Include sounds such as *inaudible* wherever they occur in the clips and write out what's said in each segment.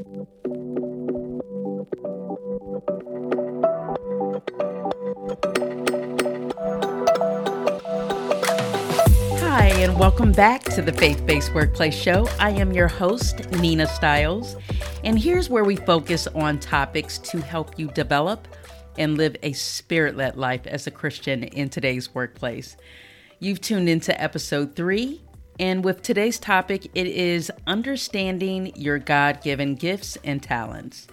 Hi, and welcome back to the Faith Based Workplace Show. I am your host, Nina Stiles, and here's where we focus on topics to help you develop and live a spirit led life as a Christian in today's workplace. You've tuned into episode three, and with today's topic, it is understanding your God given gifts and talents.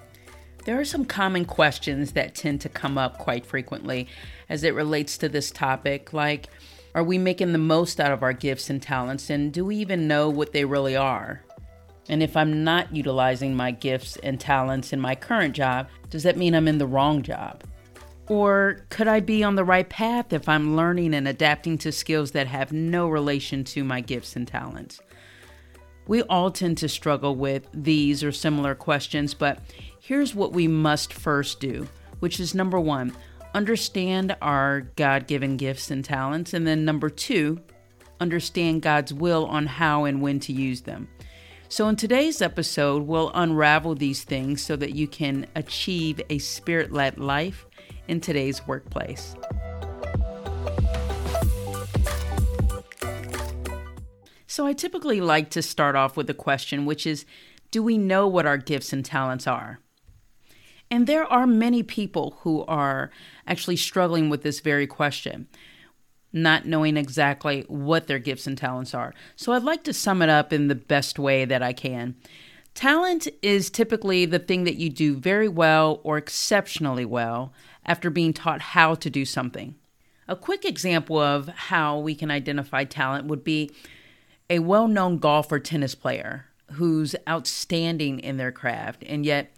There are some common questions that tend to come up quite frequently as it relates to this topic, like, are we making the most out of our gifts and talents? And do we even know what they really are? And if I'm not utilizing my gifts and talents in my current job, does that mean I'm in the wrong job? Or could I be on the right path if I'm learning and adapting to skills that have no relation to my gifts and talents? We all tend to struggle with these or similar questions, but here's what we must first do, which is number one, understand our God given gifts and talents. And then number two, understand God's will on how and when to use them. So, in today's episode, we'll unravel these things so that you can achieve a spirit led life in today's workplace. So, I typically like to start off with a question, which is Do we know what our gifts and talents are? And there are many people who are actually struggling with this very question, not knowing exactly what their gifts and talents are. So I'd like to sum it up in the best way that I can. Talent is typically the thing that you do very well or exceptionally well after being taught how to do something. A quick example of how we can identify talent would be a well known golf or tennis player who's outstanding in their craft, and yet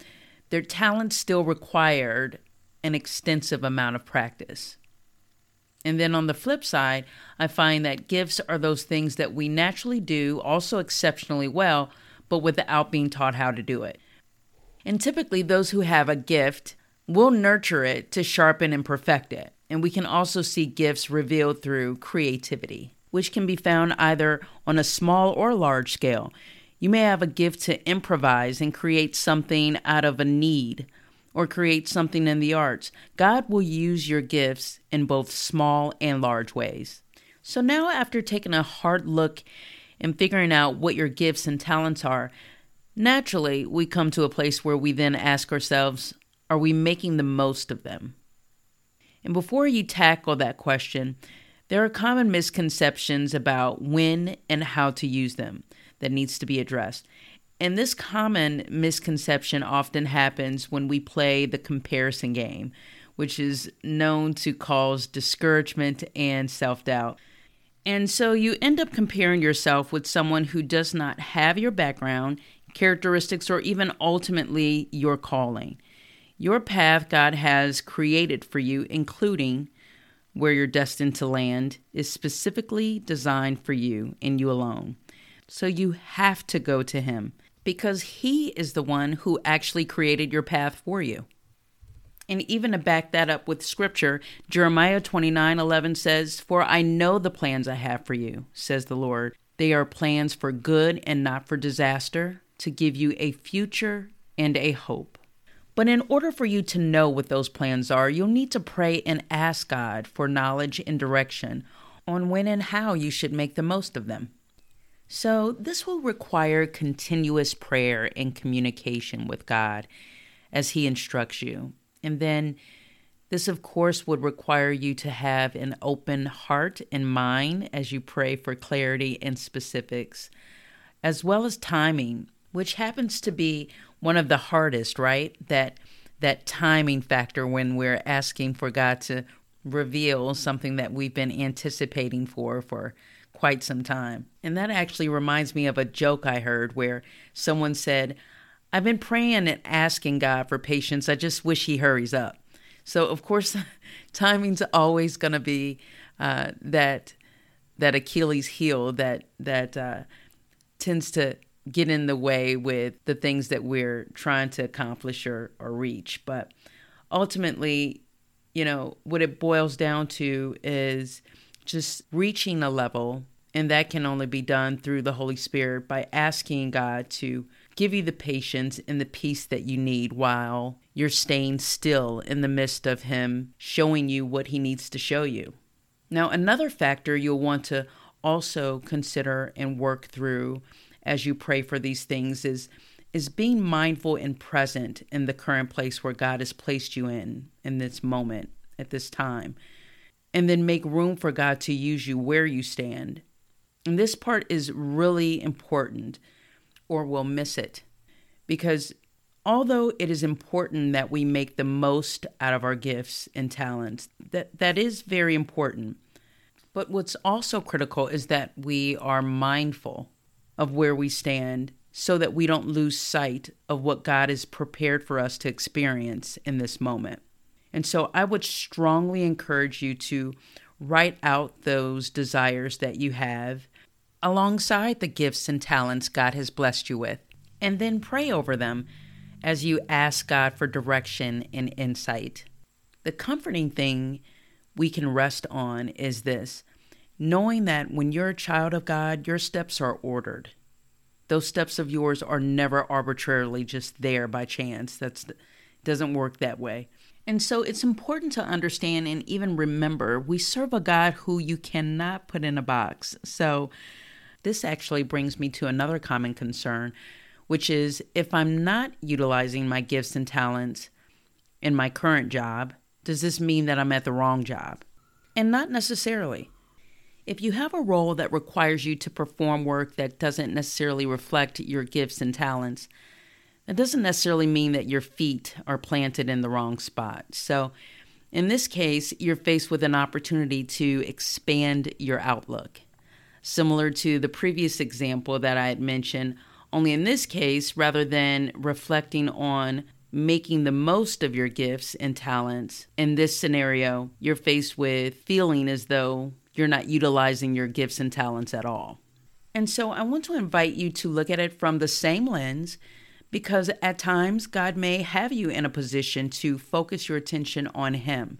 their talent still required an extensive amount of practice. And then on the flip side, I find that gifts are those things that we naturally do also exceptionally well, but without being taught how to do it. And typically, those who have a gift will nurture it to sharpen and perfect it. And we can also see gifts revealed through creativity, which can be found either on a small or large scale. You may have a gift to improvise and create something out of a need or create something in the arts. God will use your gifts in both small and large ways. So now, after taking a hard look and figuring out what your gifts and talents are, naturally we come to a place where we then ask ourselves, are we making the most of them? And before you tackle that question, there are common misconceptions about when and how to use them that needs to be addressed. And this common misconception often happens when we play the comparison game, which is known to cause discouragement and self doubt. And so you end up comparing yourself with someone who does not have your background, characteristics, or even ultimately your calling. Your path God has created for you, including where you're destined to land, is specifically designed for you and you alone. So you have to go to Him because He is the one who actually created your path for you. And even to back that up with scripture, Jeremiah 29 11 says, For I know the plans I have for you, says the Lord. They are plans for good and not for disaster, to give you a future and a hope. But in order for you to know what those plans are, you'll need to pray and ask God for knowledge and direction on when and how you should make the most of them. So, this will require continuous prayer and communication with God as He instructs you. And then, this, of course, would require you to have an open heart and mind as you pray for clarity and specifics, as well as timing, which happens to be one of the hardest, right? That that timing factor when we're asking for God to reveal something that we've been anticipating for for quite some time. And that actually reminds me of a joke I heard where someone said, I've been praying and asking God for patience. I just wish He hurries up. So, of course, *laughs* timing's always going to be uh, that that Achilles heel that that uh, tends to get in the way with the things that we're trying to accomplish or, or reach. But ultimately, you know, what it boils down to is just reaching a level, and that can only be done through the Holy Spirit by asking God to give you the patience and the peace that you need while you're staying still in the midst of Him showing you what He needs to show you. Now, another factor you'll want to also consider and work through as you pray for these things is is being mindful and present in the current place where God has placed you in in this moment at this time. And then make room for God to use you where you stand. And this part is really important or we'll miss it. Because although it is important that we make the most out of our gifts and talents, that, that is very important. But what's also critical is that we are mindful of where we stand so that we don't lose sight of what God has prepared for us to experience in this moment. And so I would strongly encourage you to write out those desires that you have alongside the gifts and talents God has blessed you with, and then pray over them as you ask God for direction and insight. The comforting thing we can rest on is this knowing that when you're a child of God, your steps are ordered. Those steps of yours are never arbitrarily just there by chance. That doesn't work that way. And so it's important to understand and even remember we serve a God who you cannot put in a box. So this actually brings me to another common concern, which is if I'm not utilizing my gifts and talents in my current job, does this mean that I'm at the wrong job? And not necessarily. If you have a role that requires you to perform work that doesn't necessarily reflect your gifts and talents, that doesn't necessarily mean that your feet are planted in the wrong spot. So, in this case, you're faced with an opportunity to expand your outlook similar to the previous example that I had mentioned. Only in this case, rather than reflecting on making the most of your gifts and talents, in this scenario, you're faced with feeling as though you're not utilizing your gifts and talents at all. And so I want to invite you to look at it from the same lens because at times God may have you in a position to focus your attention on Him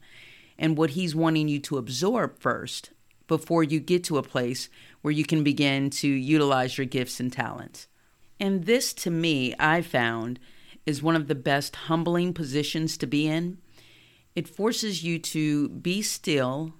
and what He's wanting you to absorb first before you get to a place where you can begin to utilize your gifts and talents. And this, to me, I found is one of the best humbling positions to be in. It forces you to be still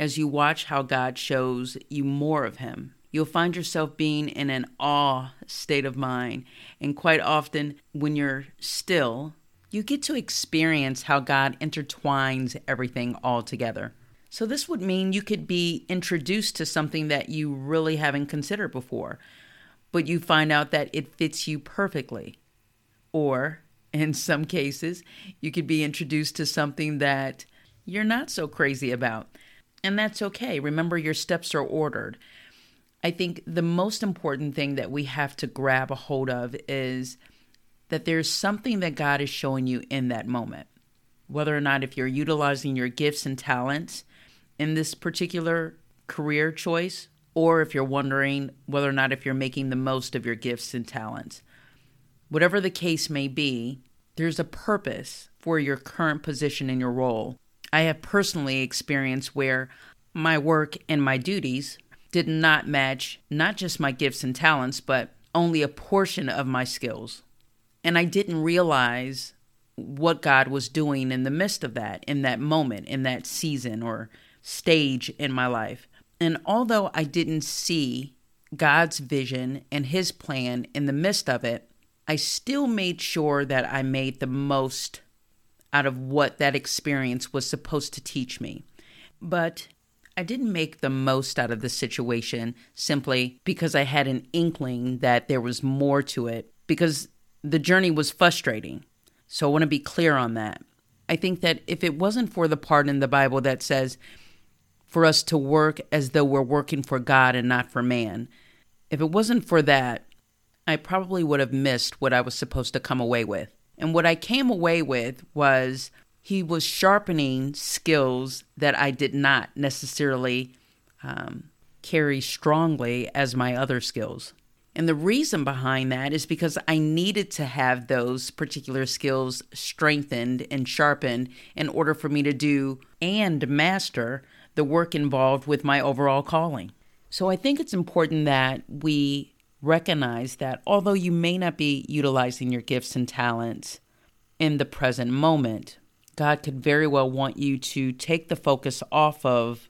as you watch how God shows you more of Him. You'll find yourself being in an awe state of mind. And quite often, when you're still, you get to experience how God intertwines everything all together. So, this would mean you could be introduced to something that you really haven't considered before, but you find out that it fits you perfectly. Or, in some cases, you could be introduced to something that you're not so crazy about. And that's okay. Remember, your steps are ordered. I think the most important thing that we have to grab a hold of is that there's something that God is showing you in that moment. Whether or not if you're utilizing your gifts and talents in this particular career choice, or if you're wondering whether or not if you're making the most of your gifts and talents. Whatever the case may be, there's a purpose for your current position in your role. I have personally experienced where my work and my duties did not match not just my gifts and talents, but only a portion of my skills. And I didn't realize what God was doing in the midst of that, in that moment, in that season, or stage in my life. And although I didn't see God's vision and His plan in the midst of it, I still made sure that I made the most out of what that experience was supposed to teach me. But I didn't make the most out of the situation simply because I had an inkling that there was more to it, because the journey was frustrating. So I want to be clear on that. I think that if it wasn't for the part in the Bible that says, for us to work as though we're working for God and not for man. If it wasn't for that, I probably would have missed what I was supposed to come away with. And what I came away with was he was sharpening skills that I did not necessarily um, carry strongly as my other skills. And the reason behind that is because I needed to have those particular skills strengthened and sharpened in order for me to do and master the work involved with my overall calling. So I think it's important that we recognize that although you may not be utilizing your gifts and talents in the present moment, God could very well want you to take the focus off of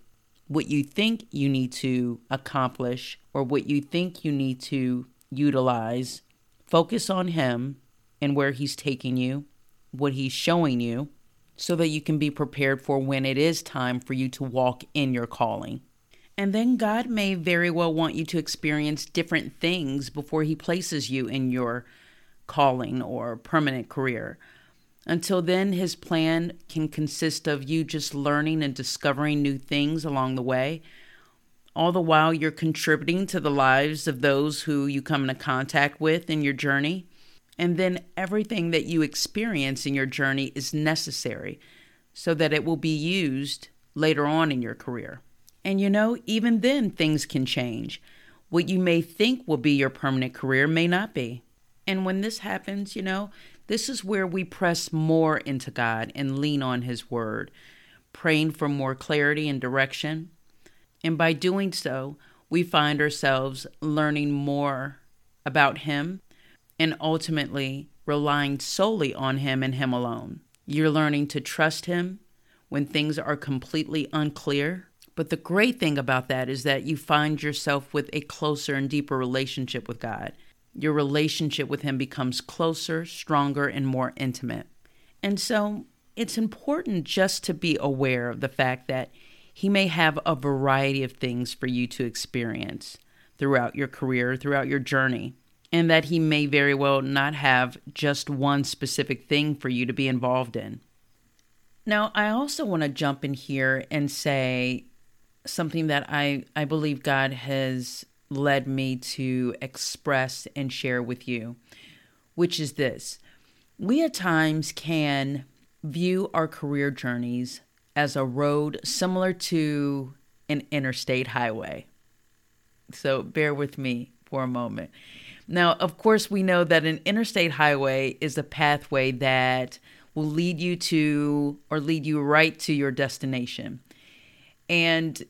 what you think you need to accomplish or what you think you need to utilize. Focus on Him and where He's taking you, what He's showing you, so that you can be prepared for when it is time for you to walk in your calling. And then God may very well want you to experience different things before He places you in your calling or permanent career. Until then, His plan can consist of you just learning and discovering new things along the way. All the while, you're contributing to the lives of those who you come into contact with in your journey. And then everything that you experience in your journey is necessary so that it will be used later on in your career. And you know, even then, things can change. What you may think will be your permanent career may not be. And when this happens, you know, this is where we press more into God and lean on His Word, praying for more clarity and direction. And by doing so, we find ourselves learning more about Him and ultimately relying solely on Him and Him alone. You're learning to trust Him when things are completely unclear but the great thing about that is that you find yourself with a closer and deeper relationship with God. Your relationship with Him becomes closer, stronger, and more intimate. And so it's important just to be aware of the fact that He may have a variety of things for you to experience throughout your career, throughout your journey, and that He may very well not have just one specific thing for you to be involved in. Now, I also want to jump in here and say something that I, I believe God has led me to express and share with you, which is this. We at times can view our career journeys as a road similar to an interstate highway. So bear with me for a moment. Now, of course, we know that an interstate highway is a pathway that will lead you to or lead you right to your destination. And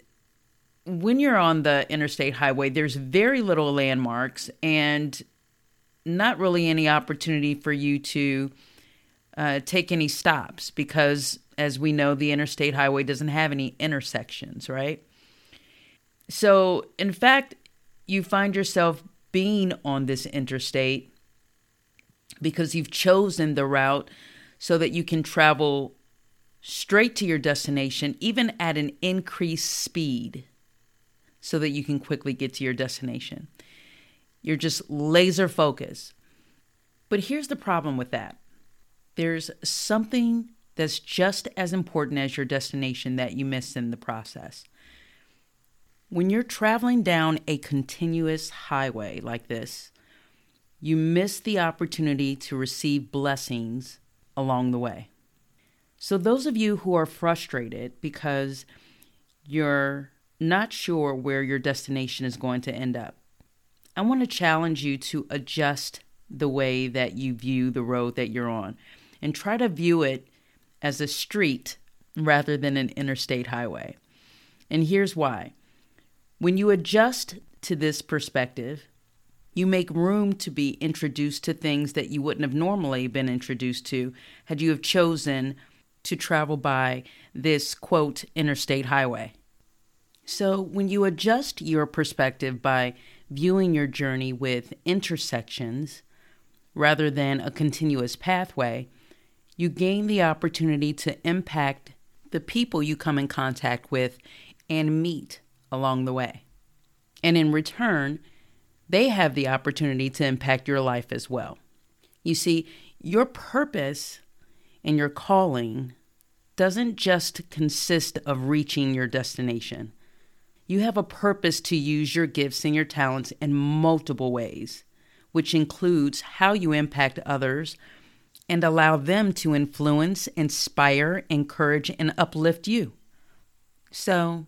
when you're on the interstate highway, there's very little landmarks and not really any opportunity for you to uh, take any stops because, as we know, the interstate highway doesn't have any intersections, right? So, in fact, you find yourself being on this interstate because you've chosen the route so that you can travel straight to your destination, even at an increased speed, so that you can quickly get to your destination. You're just laser focused. But here's the problem with that there's something that's just as important as your destination that you miss in the process. When you're traveling down a continuous highway like this, you miss the opportunity to receive blessings along the way. So, those of you who are frustrated because you're not sure where your destination is going to end up, I want to challenge you to adjust the way that you view the road that you're on and try to view it as a street rather than an interstate highway. And here's why. When you adjust to this perspective, you make room to be introduced to things that you wouldn't have normally been introduced to had you have chosen to travel by this quote interstate highway. So, when you adjust your perspective by viewing your journey with intersections rather than a continuous pathway, you gain the opportunity to impact the people you come in contact with and meet along the way. And in return, they have the opportunity to impact your life as well. You see, your purpose and your calling doesn't just consist of reaching your destination. You have a purpose to use your gifts and your talents in multiple ways, which includes how you impact others and allow them to influence, inspire, encourage, and uplift you. So,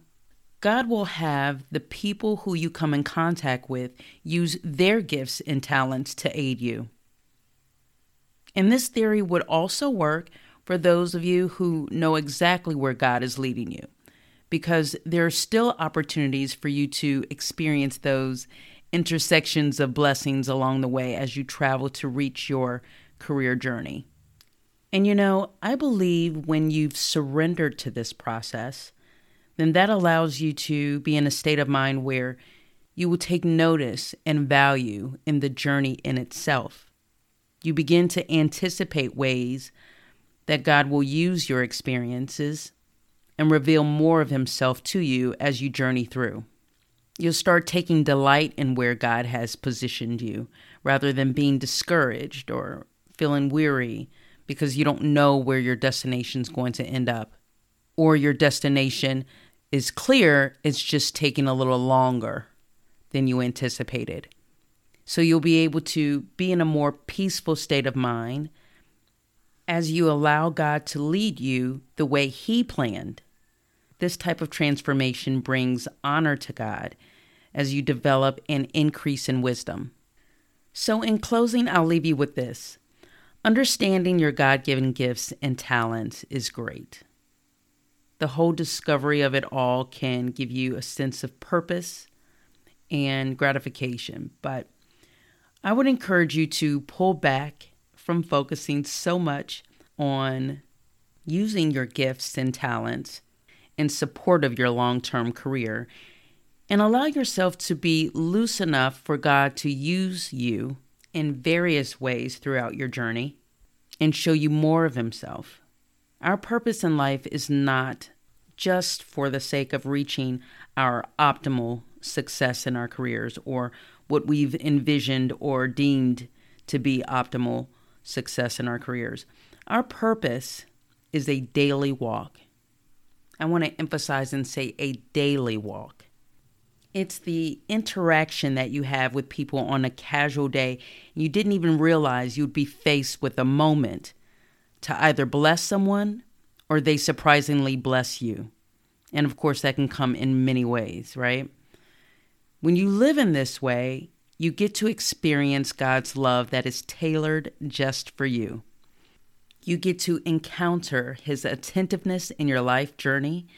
God will have the people who you come in contact with use their gifts and talents to aid you. And this theory would also work for those of you who know exactly where God is leading you, because there are still opportunities for you to experience those intersections of blessings along the way as you travel to reach your career journey. And you know, I believe when you've surrendered to this process, then that allows you to be in a state of mind where you will take notice and value in the journey in itself. You begin to anticipate ways that God will use your experiences and reveal more of Himself to you as you journey through. You'll start taking delight in where God has positioned you rather than being discouraged or feeling weary because you don't know where your destination is going to end up. Or your destination is clear, it's just taking a little longer than you anticipated. So you'll be able to be in a more peaceful state of mind as you allow God to lead you the way He planned. This type of transformation brings honor to God as you develop an increase in wisdom. So, in closing, I'll leave you with this understanding your God given gifts and talents is great. The whole discovery of it all can give you a sense of purpose and gratification, but I would encourage you to pull back from focusing so much on using your gifts and talents in support of your long term career and allow yourself to be loose enough for God to use you in various ways throughout your journey and show you more of Himself. Our purpose in life is not just for the sake of reaching our optimal success in our careers or what we've envisioned or deemed to be optimal success in our careers. Our purpose is a daily walk. I want to emphasize and say a daily walk. It's the interaction that you have with people on a casual day. You didn't even realize you'd be faced with a moment to either bless someone or they surprisingly bless you. And of course, that can come in many ways, right? When you live in this way, you get to experience God's love that is tailored just for you. You get to encounter His attentiveness in your life journey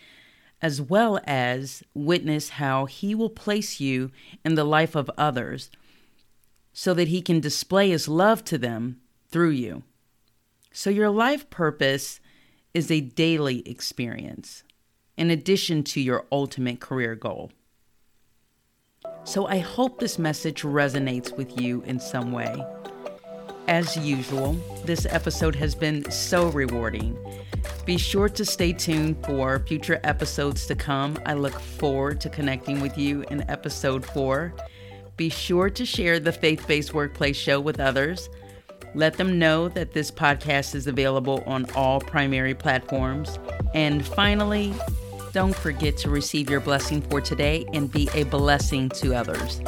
as well as witness how He will place you in the life of others so that He can display His love to them through you. So, your life purpose is a daily experience in addition to your ultimate career goal. So, I hope this message resonates with you in some way. As usual, this episode has been so rewarding be sure to stay tuned for future episodes to come. I look forward to connecting with you in episode four. Be sure to share the Faith Based Workplace Show with others. Let them know that this podcast is available on all primary platforms. And finally, don't forget to receive your blessing for today and be a blessing to others.